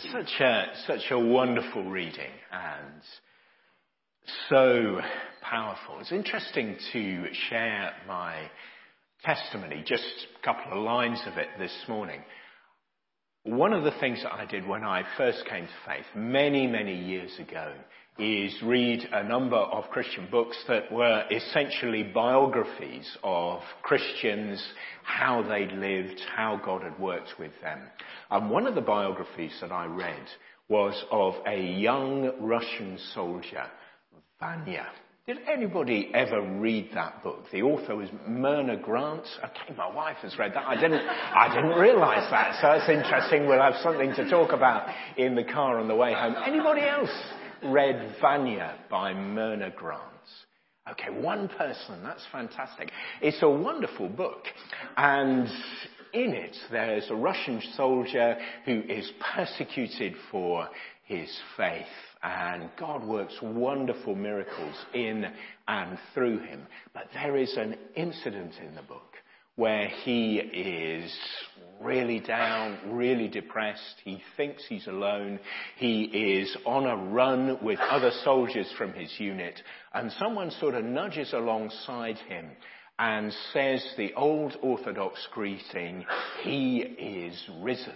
Such a, such a wonderful reading and so powerful. It's interesting to share my testimony, just a couple of lines of it this morning. One of the things that I did when I first came to faith many, many years ago is read a number of Christian books that were essentially biographies of Christians, how they lived, how God had worked with them. And one of the biographies that I read was of a young Russian soldier, Vanya. Did anybody ever read that book? The author was Myrna Grant. Okay, my wife has read that. I didn't, I didn't realize that. So it's interesting. We'll have something to talk about in the car on the way home. Anybody else read Vanya by Myrna Grant? Okay, one person. That's fantastic. It's a wonderful book. And in it, there's a Russian soldier who is persecuted for his faith. And God works wonderful miracles in and through him. But there is an incident in the book where he is really down, really depressed. He thinks he's alone. He is on a run with other soldiers from his unit and someone sort of nudges alongside him and says the old orthodox greeting, he is risen.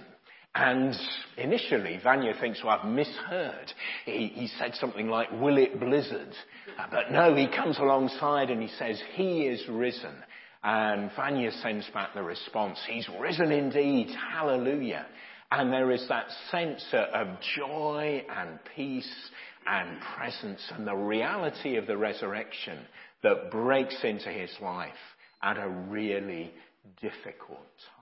And initially, Vanya thinks, well, I've misheard. He, he, said something like, will it blizzard? But no, he comes alongside and he says, he is risen. And Vanya sends back the response, He's risen indeed, hallelujah. And there is that sense of joy and peace and presence and the reality of the resurrection that breaks into his life at a really difficult time.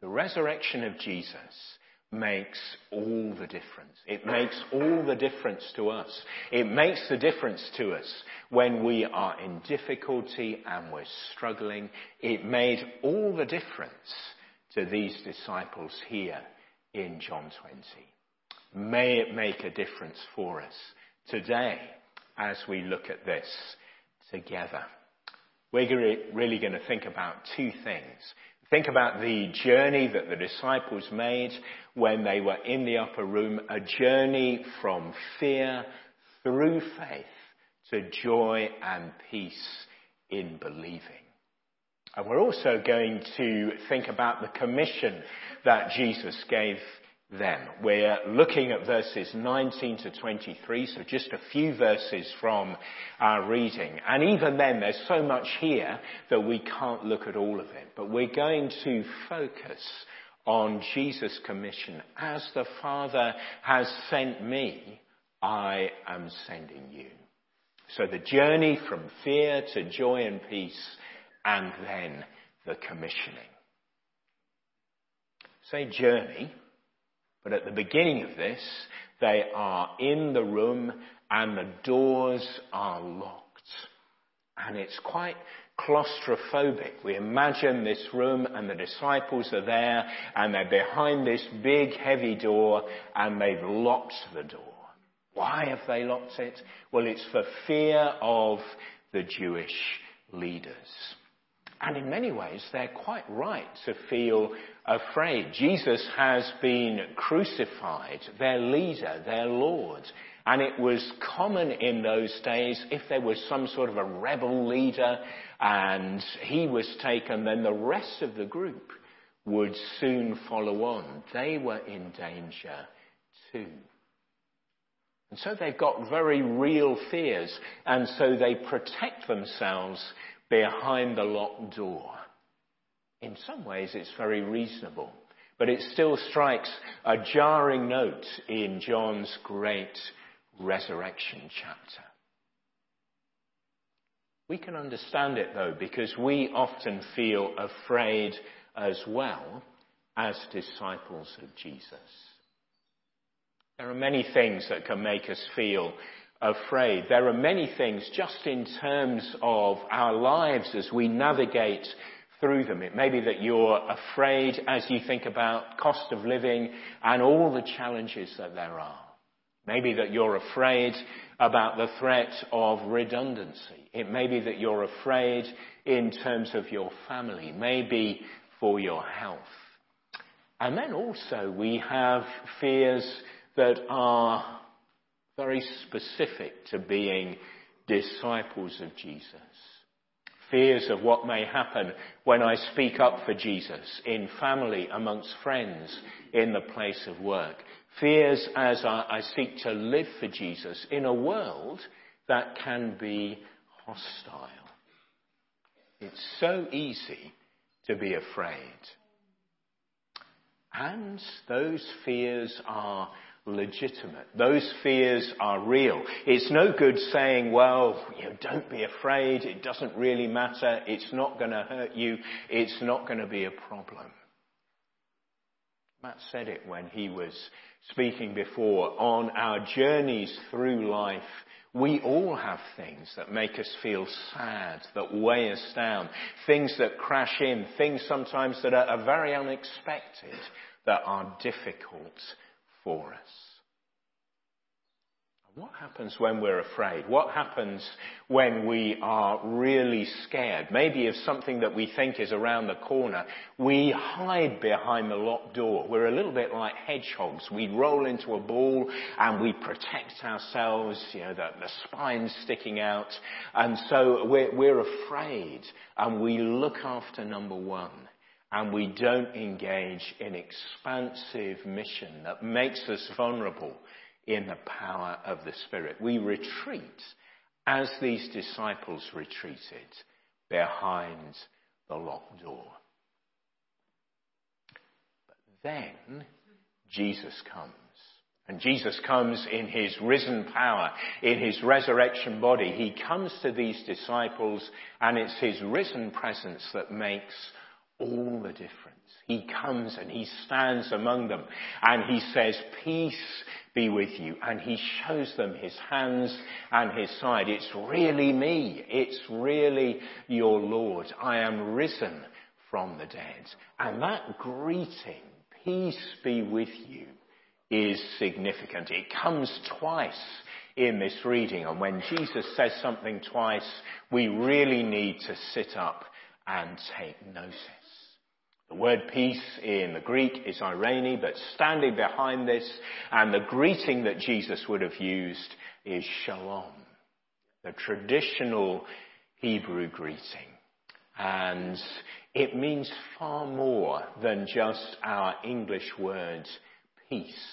The resurrection of Jesus makes all the difference. It makes all the difference to us. It makes the difference to us when we are in difficulty and we're struggling. It made all the difference to these disciples here in John 20. May it make a difference for us today as we look at this together. We're really going to think about two things. Think about the journey that the disciples made when they were in the upper room, a journey from fear through faith to joy and peace in believing. And we're also going to think about the commission that Jesus gave them. We're looking at verses 19 to 23, so just a few verses from our reading. And even then, there's so much here that we can't look at all of it. But we're going to focus on Jesus' commission. As the Father has sent me, I am sending you. So the journey from fear to joy and peace, and then the commissioning. Say journey but at the beginning of this, they are in the room and the doors are locked. And it's quite claustrophobic. We imagine this room and the disciples are there and they're behind this big heavy door and they've locked the door. Why have they locked it? Well, it's for fear of the Jewish leaders. And in many ways, they're quite right to feel afraid. Jesus has been crucified, their leader, their Lord. And it was common in those days if there was some sort of a rebel leader and he was taken, then the rest of the group would soon follow on. They were in danger too. And so they've got very real fears, and so they protect themselves behind the locked door. In some ways, it's very reasonable, but it still strikes a jarring note in John's great resurrection chapter. We can understand it though, because we often feel afraid as well as disciples of Jesus. There are many things that can make us feel afraid. There are many things just in terms of our lives as we navigate through them. It may be that you're afraid as you think about cost of living and all the challenges that there are. Maybe that you're afraid about the threat of redundancy. It may be that you're afraid in terms of your family, maybe for your health. And then also we have fears that are very specific to being disciples of Jesus. Fears of what may happen when I speak up for Jesus in family, amongst friends, in the place of work. Fears as I, I seek to live for Jesus in a world that can be hostile. It's so easy to be afraid. And those fears are legitimate. Those fears are real. It's no good saying, well, you know, don't be afraid. It doesn't really matter. It's not going to hurt you. It's not going to be a problem. Matt said it when he was speaking before. On our journeys through life, we all have things that make us feel sad, that weigh us down, things that crash in, things sometimes that are, are very unexpected, that are difficult for us. What happens when we're afraid? What happens when we are really scared? Maybe of something that we think is around the corner. We hide behind the locked door. We're a little bit like hedgehogs. We roll into a ball and we protect ourselves, you know, the, the spine's sticking out. And so we're, we're afraid and we look after number one and we don't engage in expansive mission that makes us vulnerable in the power of the Spirit. We retreat as these disciples retreated behind the locked door. But then Jesus comes. And Jesus comes in his risen power, in his resurrection body. He comes to these disciples and it's his risen presence that makes all the difference. He comes and he stands among them and he says, peace be with you. And he shows them his hands and his side. It's really me. It's really your Lord. I am risen from the dead. And that greeting, peace be with you, is significant. It comes twice in this reading. And when Jesus says something twice, we really need to sit up and take notice. The word peace in the Greek is eirene, but standing behind this and the greeting that Jesus would have used is shalom, the traditional Hebrew greeting. And it means far more than just our English word peace.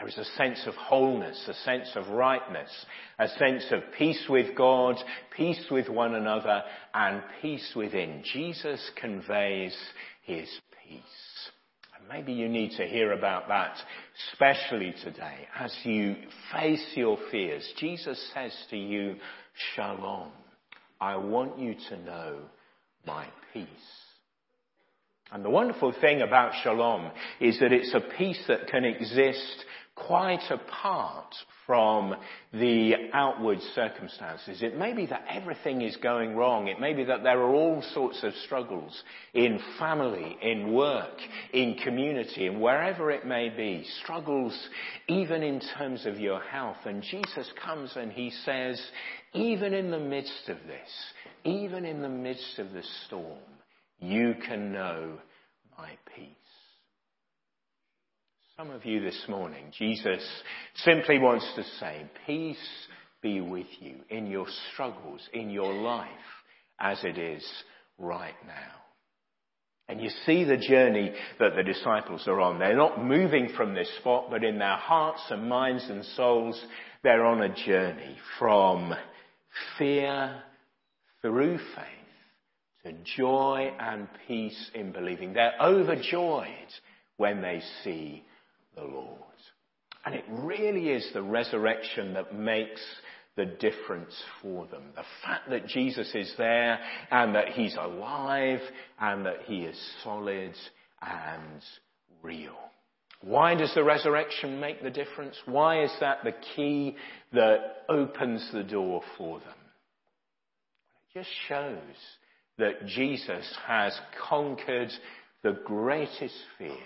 There is a sense of wholeness, a sense of rightness, a sense of peace with God, peace with one another, and peace within. Jesus conveys his peace. And maybe you need to hear about that, especially today. As you face your fears, Jesus says to you, Shalom. I want you to know my peace. And the wonderful thing about shalom is that it's a peace that can exist quite apart from the outward circumstances. It may be that everything is going wrong. It may be that there are all sorts of struggles in family, in work, in community, and wherever it may be. Struggles even in terms of your health. And Jesus comes and he says, even in the midst of this, even in the midst of the storm, you can know my peace. Some of you this morning, Jesus simply wants to say, peace be with you in your struggles, in your life, as it is right now. And you see the journey that the disciples are on. They're not moving from this spot, but in their hearts and minds and souls, they're on a journey from fear through faith to joy and peace in believing. They're overjoyed when they see the Lord. And it really is the resurrection that makes the difference for them. The fact that Jesus is there and that he's alive and that he is solid and real. Why does the resurrection make the difference? Why is that the key that opens the door for them? It just shows that Jesus has conquered the greatest fear,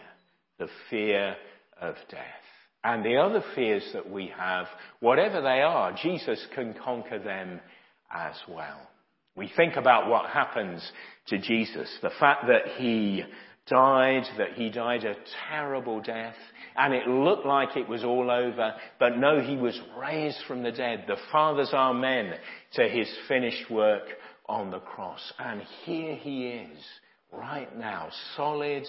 the fear of death. And the other fears that we have, whatever they are, Jesus can conquer them as well. We think about what happens to Jesus, the fact that he died, that he died a terrible death, and it looked like it was all over, but no, he was raised from the dead. The Father's Amen to his finished work on the cross. And here he is, right now, solid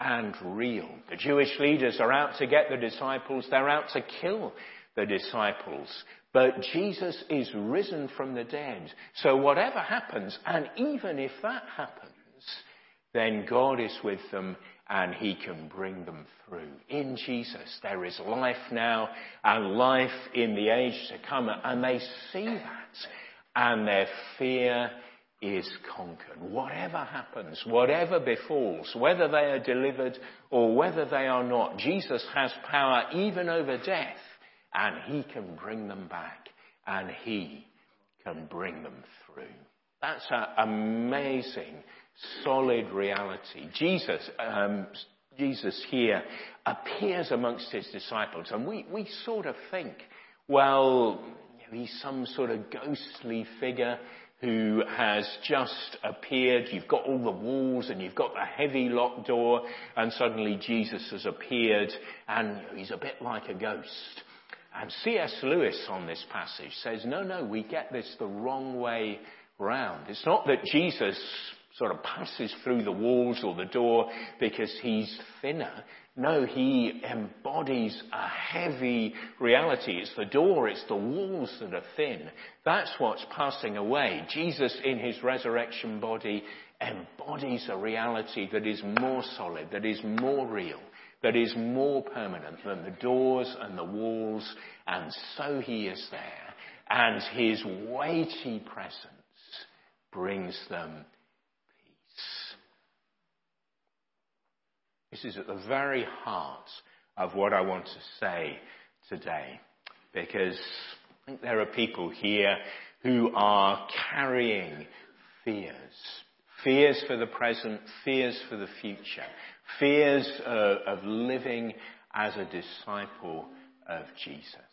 and real. The Jewish leaders are out to get the disciples, they're out to kill the disciples. But Jesus is risen from the dead. So whatever happens, and even if that happens, then God is with them and He can bring them through. In Jesus, there is life now and life in the age to come, and they see that, and their fear is conquered. Whatever happens, whatever befalls, whether they are delivered or whether they are not, Jesus has power even over death, and He can bring them back, and He can bring them through. That's an amazing solid reality. Jesus, um, Jesus here appears amongst his disciples, and we, we sort of think, well, he's some sort of ghostly figure who has just appeared. You've got all the walls and you've got the heavy locked door, and suddenly Jesus has appeared, and he's a bit like a ghost. And C.S. Lewis on this passage says, no, no, we get this the wrong way round. It's not that Jesus sort of passes through the walls or the door because he's thinner. No, he embodies a heavy reality. It's the door, it's the walls that are thin. That's what's passing away. Jesus in his resurrection body embodies a reality that is more solid, that is more real, that is more permanent than the doors and the walls, and so he is there. And his weighty presence brings them This is at the very heart of what I want to say today. Because I think there are people here who are carrying fears. Fears for the present, fears for the future. Fears uh, of living as a disciple of Jesus.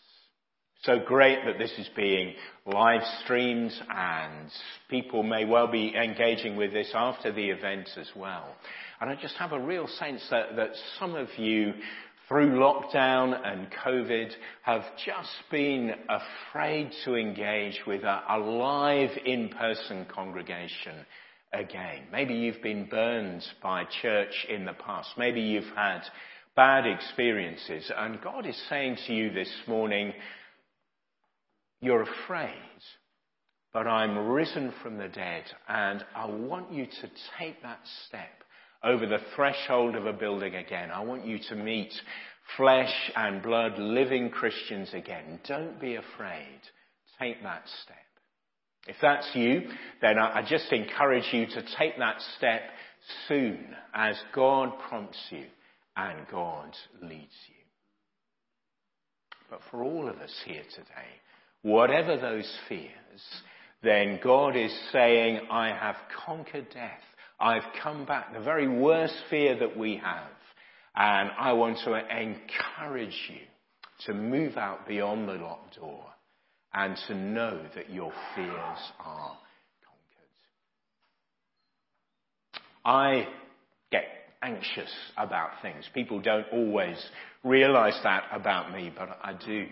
So great that this is being live streamed and people may well be engaging with this after the event as well. And I just have a real sense that, that some of you, through lockdown and COVID, have just been afraid to engage with a, a live in-person congregation again. Maybe you've been burned by church in the past. Maybe you've had bad experiences. And God is saying to you this morning, you're afraid, but I'm risen from the dead and I want you to take that step over the threshold of a building again. I want you to meet flesh and blood living Christians again. Don't be afraid. Take that step. If that's you, then I just encourage you to take that step soon as God prompts you and God leads you. But for all of us here today, whatever those fears, then God is saying, I have conquered death. I've come back, the very worst fear that we have. And I want to encourage you to move out beyond the locked door and to know that your fears are conquered. I get anxious about things. People don't always realize that about me, but I do.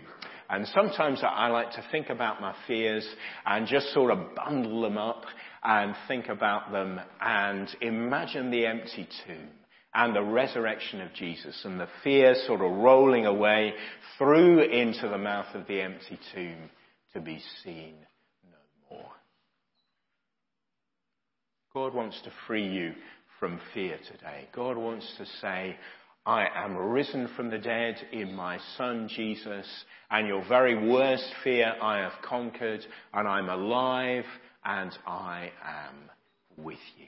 And sometimes I like to think about my fears and just sort of bundle them up and think about them and imagine the empty tomb and the resurrection of Jesus and the fear sort of rolling away through into the mouth of the empty tomb to be seen no more. God wants to free you from fear today. God wants to say, I am risen from the dead in my Son Jesus, and your very worst fear I have conquered, and I'm alive and I am with you.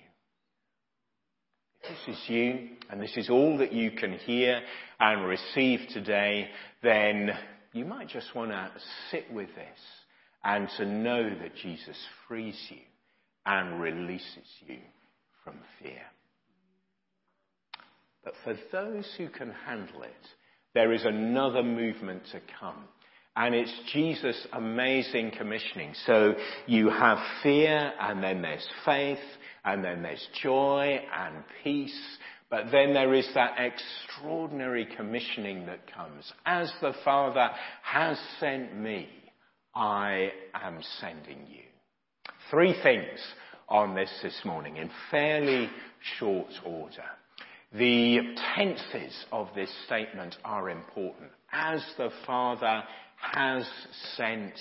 If this is you, and this is all that you can hear and receive today, then you might just want to sit with this and to know that Jesus frees you and releases you from fear. But for those who can handle it, there is another movement to come. And it's Jesus' amazing commissioning. So you have fear, and then there's faith, and then there's joy and peace. But then there is that extraordinary commissioning that comes. As the Father has sent me, I am sending you. Three things on this this morning in fairly short order. The tenses of this statement are important. As the Father has sent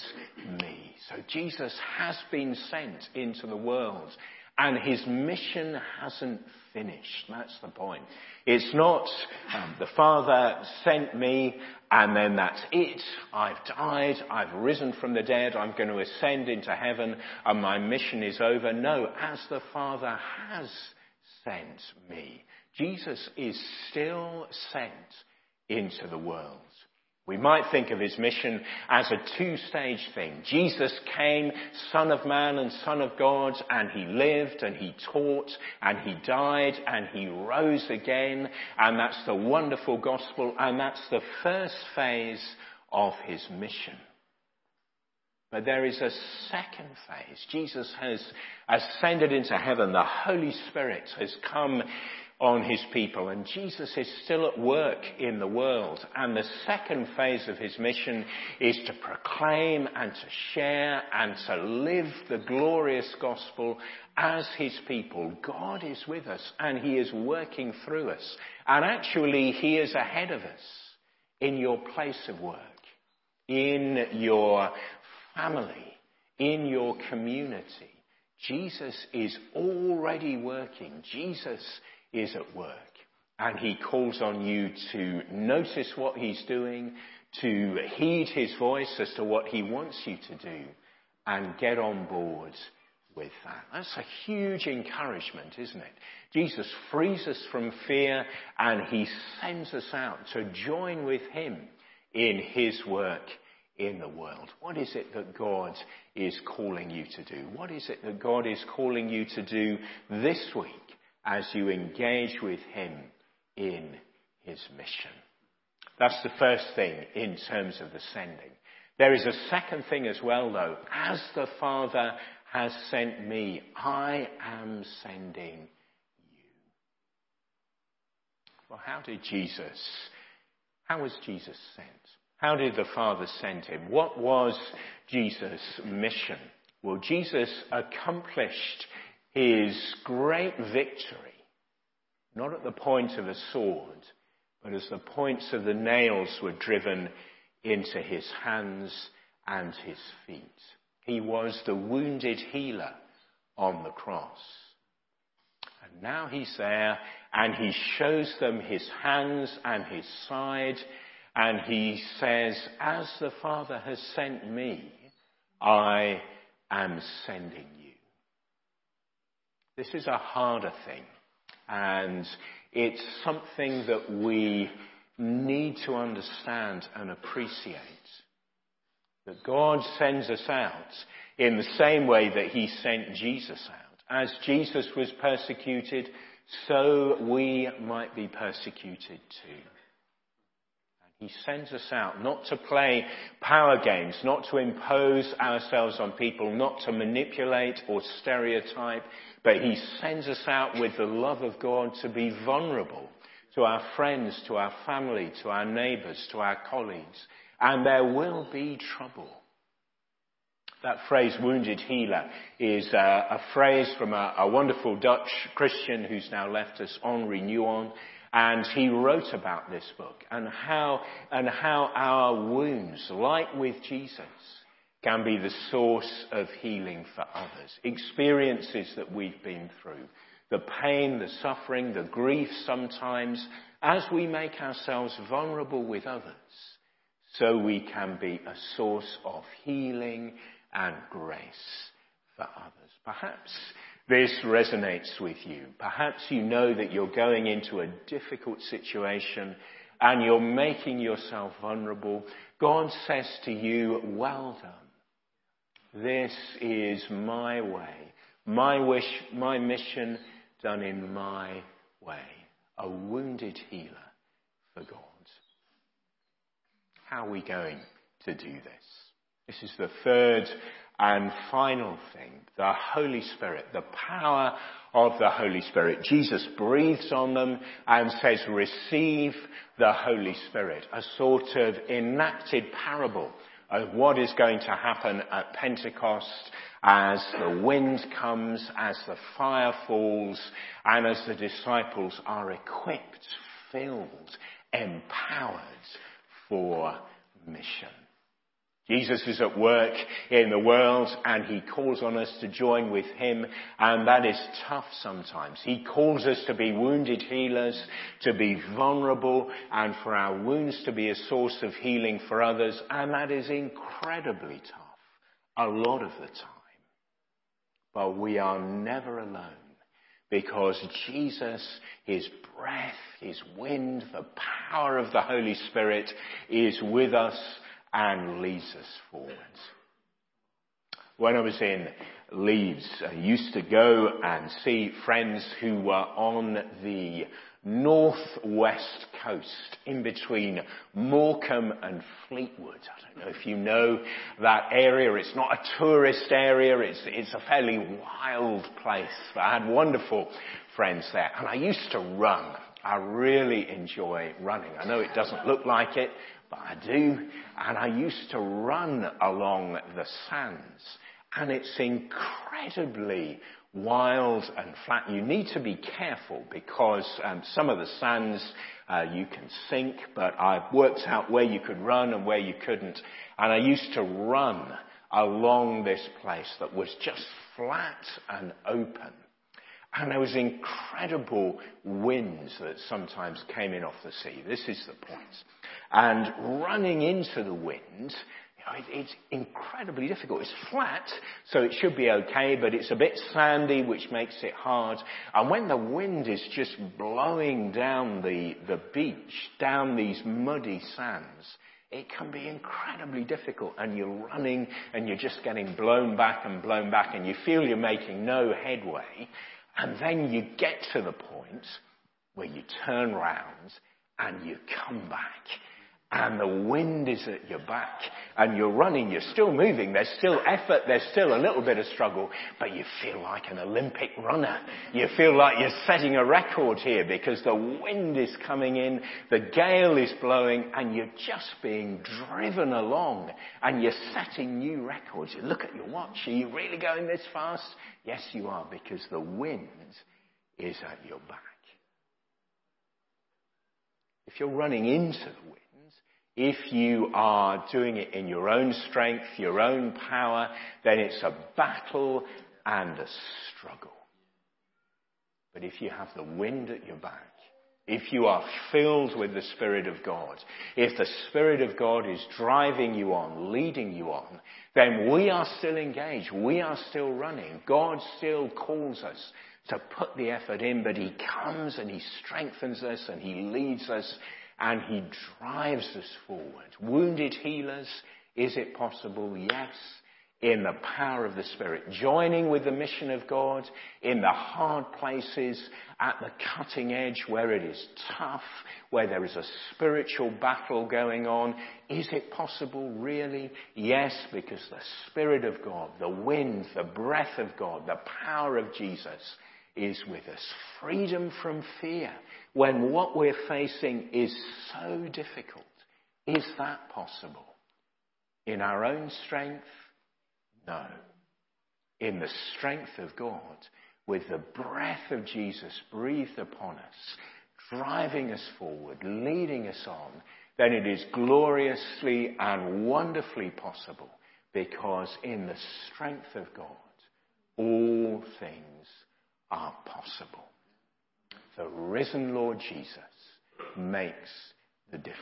me. So Jesus has been sent into the world and his mission hasn't finished. That's the point. It's not um, the Father sent me and then that's it. I've died. I've risen from the dead. I'm going to ascend into heaven and my mission is over. No, as the Father has sent me. Jesus is still sent into the world. We might think of his mission as a two-stage thing. Jesus came, Son of Man and Son of God, and he lived and he taught and he died and he rose again, and that's the wonderful gospel, and that's the first phase of his mission. But there is a second phase. Jesus has ascended into heaven. The Holy Spirit has come on his people. And Jesus is still at work in the world. And the second phase of his mission is to proclaim and to share and to live the glorious gospel as his people. God is with us and he is working through us. And actually, he is ahead of us in your place of work, in your family, in your community. Jesus is already working. Jesus is at work. And he calls on you to notice what he's doing, to heed his voice as to what he wants you to do, and get on board with that. That's a huge encouragement, isn't it? Jesus frees us from fear and he sends us out to join with him in his work in the world. What is it that God is calling you to do? What is it that God is calling you to do this week? As you engage with Him in His mission. That's the first thing in terms of the sending. There is a second thing as well though. As the Father has sent me, I am sending you. Well, how did Jesus, how was Jesus sent? How did the Father send him? What was Jesus' mission? Well, Jesus accomplished his great victory, not at the point of a sword, but as the points of the nails were driven into his hands and his feet. He was the wounded healer on the cross. And now he's there and he shows them his hands and his side and he says, as the Father has sent me, I am sending you. This is a harder thing. And it's something that we need to understand and appreciate. That God sends us out in the same way that He sent Jesus out. As Jesus was persecuted, so we might be persecuted too. He sends us out not to play power games, not to impose ourselves on people, not to manipulate or stereotype, but He sends us out with the love of God to be vulnerable to our friends, to our family, to our neighbours, to our colleagues. And there will be trouble. That phrase, wounded healer, is a, a phrase from a, a, wonderful Dutch Christian who's now left us, Henri Nouwen. And he wrote about this book and how, and how our wounds, like with Jesus, can be the source of healing for others. Experiences that we've been through, the pain, the suffering, the grief sometimes, as we make ourselves vulnerable with others, so we can be a source of healing and grace for others. Perhaps this resonates with you. Perhaps you know that you're going into a difficult situation and you're making yourself vulnerable. God says to you, well done. This is my way, my wish, my mission done in my way. A wounded healer for God. How are we going to do this? This is the third and final thing, the Holy Spirit, the power of the Holy Spirit. Jesus breathes on them and says, receive the Holy Spirit, a sort of enacted parable of what is going to happen at Pentecost as the wind comes, as the fire falls, and as the disciples are equipped, filled, empowered for mission. Jesus is at work in the world and he calls on us to join with him and that is tough sometimes. He calls us to be wounded healers, to be vulnerable and for our wounds to be a source of healing for others and that is incredibly tough a lot of the time. But we are never alone because Jesus, His breath, His wind, the power of the Holy Spirit is with us and leads us forwards. When I was in Leeds, I used to go and see friends who were on the northwest coast in between Morecambe and Fleetwood. I don't know if you know that area. It's not a tourist area. It's, it's a fairly wild place. But I had wonderful friends there and I used to run. I really enjoy running. I know it doesn't look like it, but I do. And I used to run along the sands. And it's incredibly wild and flat. You need to be careful because um, some of the sands uh, you can sink, but I've worked out where you could run and where you couldn't. And I used to run along this place that was just flat and open. And there was incredible winds that sometimes came in off the sea. This is the point. And running into the wind, it's incredibly difficult. It's flat, so it should be okay, but it's a bit sandy, which makes it hard. And when the wind is just blowing down the, the beach, down these muddy sands, it can be incredibly difficult and you're running and you're just getting blown back and blown back and you feel you're making no headway and then you get to the point where you turn round and you come back and the wind is at your back and you're running, you're still moving, there's still effort, there's still a little bit of struggle, but you feel like an Olympic runner. You feel like you're setting a record here because the wind is coming in, the gale is blowing and you're just being driven along and you're setting new records. You look at your watch, are you really going this fast? Yes, you are because the wind is at your back. If you're running into the wind, if you are doing it in your own strength, your own power, then it's a battle and a struggle. But if you have the wind at your back, if you are filled with the Spirit of God, if the Spirit of God is driving you on, leading you on, then we are still engaged. We are still running. God still calls us to put the effort in, but He comes and He strengthens us and He leads us and He drives us forward. Wounded healers, is it possible? Yes. In the power of the Spirit, joining with the mission of God in the hard places, at the cutting edge where it is tough, where there is a spiritual battle going on. Is it possible, really? Yes, because the Spirit of God, the wind, the breath of God, the power of Jesus is with us. Freedom from fear when what we're facing is so difficult. Is that possible? In our own strength? No. In the strength of God, with the breath of Jesus breathed upon us, driving us forward, leading us on, then it is gloriously and wonderfully possible because in the strength of God, all things are possible the risen Lord Jesus makes the difference.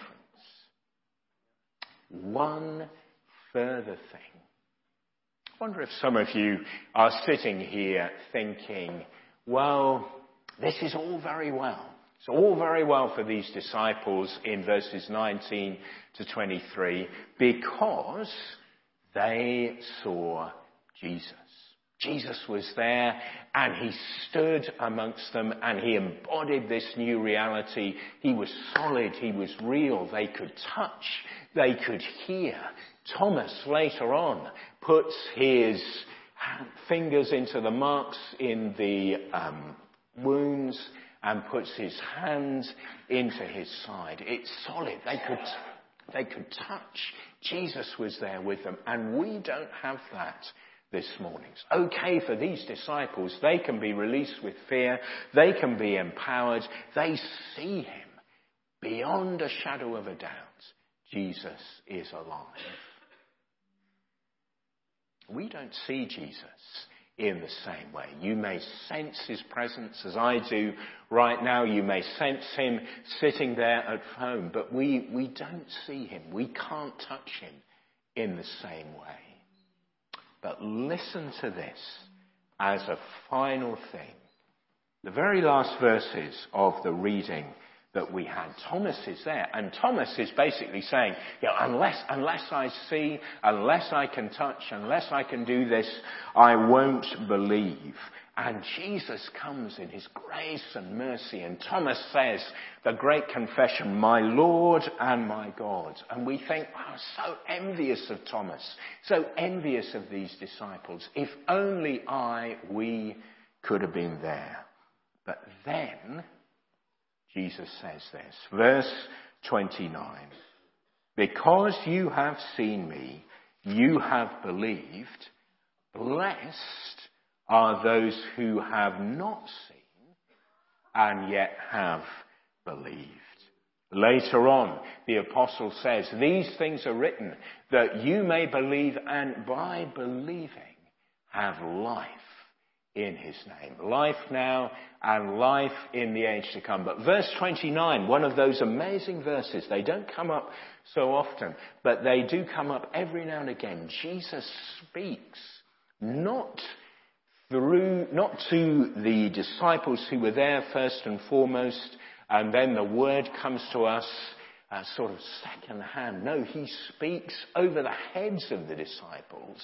One further thing. I wonder if some of you are sitting here thinking, well, this is all very well. It's all very well for these disciples in verses 19 to 23 because they saw Jesus. Jesus was there and he stood amongst them and he embodied this new reality. He was solid, he was real, they could touch, they could hear. Thomas later on puts his fingers into the marks in the um, wounds and puts his hands into his side. It's solid. They could, they could touch. Jesus was there with them, and we don't have that this morning. It's okay for these disciples. They can be released with fear. They can be empowered. They see him beyond a shadow of a doubt. Jesus is alive. We don't see Jesus in the same way. You may sense his presence as I do right now. You may sense him sitting there at home, but we, we don't see him. We can't touch him in the same way. But listen to this as a final thing. The very last verses of the reading that we had. Thomas is there, and Thomas is basically saying, you know, unless, unless I see, unless I can touch, unless I can do this, I won't believe. And Jesus comes in his grace and mercy, and Thomas says the great confession, my Lord and my God. And we think, wow, so envious of Thomas, so envious of these disciples. If only I, we could have been there. But then, Jesus says this. Verse 29. Because you have seen me, you have believed. Blessed are those who have not seen and yet have believed. Later on, the apostle says, these things are written that you may believe and by believing have life in his name. Life now and life in the age to come. But verse 29, one of those amazing verses, they don't come up so often, but they do come up every now and again. Jesus speaks not through, not to the disciples who were there first and foremost, and then the word comes to us uh, sort of second hand. No, he speaks over the heads of the disciples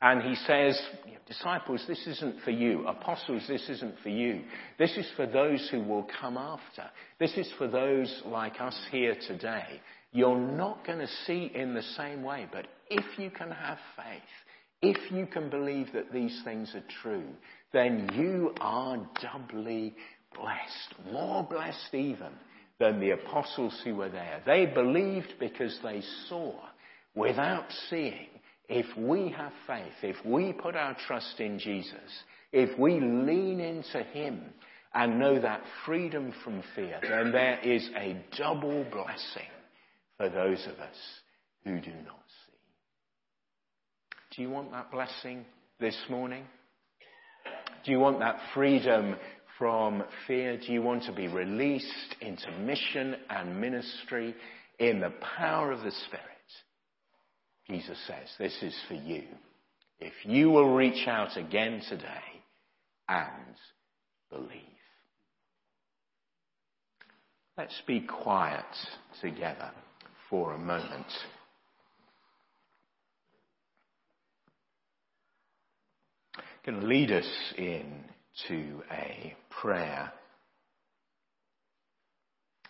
and he says, disciples, this isn't for you. Apostles, this isn't for you. This is for those who will come after. This is for those like us here today. You're not going to see in the same way, but if you can have faith, if you can believe that these things are true, then you are doubly blessed. More blessed even than the apostles who were there. They believed because they saw without seeing if we have faith, if we put our trust in Jesus, if we lean into Him and know that freedom from fear, then there is a double blessing for those of us who do not see. Do you want that blessing this morning? Do you want that freedom from fear? Do you want to be released into mission and ministry in the power of the Spirit? Jesus says, this is for you. If you will reach out again today and believe. Let's be quiet together for a moment. To lead us in to a prayer.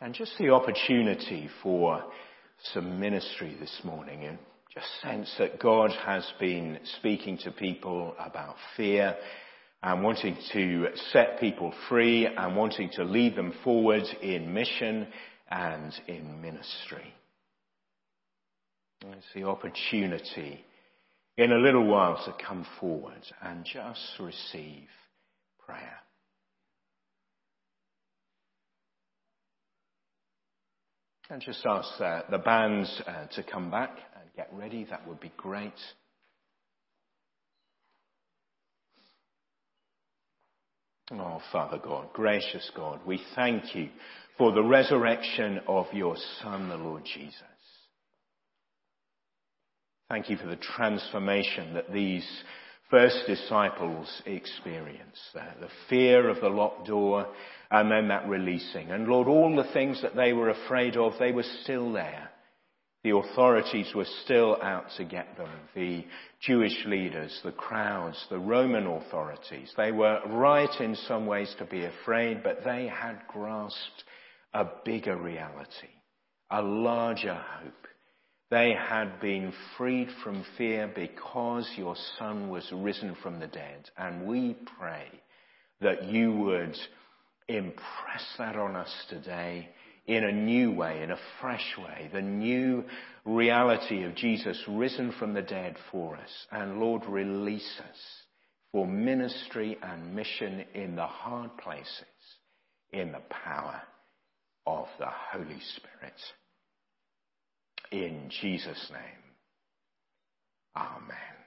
And just the opportunity for some ministry this morning. Just sense that God has been speaking to people about fear and wanting to set people free and wanting to lead them forward in mission and in ministry. It's the opportunity in a little while to come forward and just receive prayer. And just ask uh, the bands uh, to come back get ready, that would be great. Oh, Father God, gracious God, we thank you for the resurrection of your Son, the Lord Jesus. Thank you for the transformation that these first disciples experienced. The fear of the locked door and then that releasing. And Lord, all the things that they were afraid of, they were still there. The authorities were still out to get them. The Jewish leaders, the crowds, the Roman authorities. They were right in some ways to be afraid, but they had grasped a bigger reality, a larger hope. They had been freed from fear because your son was risen from the dead. And we pray that you would impress that on us today in a new way, in a fresh way, the new reality of Jesus risen from the dead for us. And Lord, release us for ministry and mission in the hard places in the power of the Holy Spirit. In Jesus' name, Amen.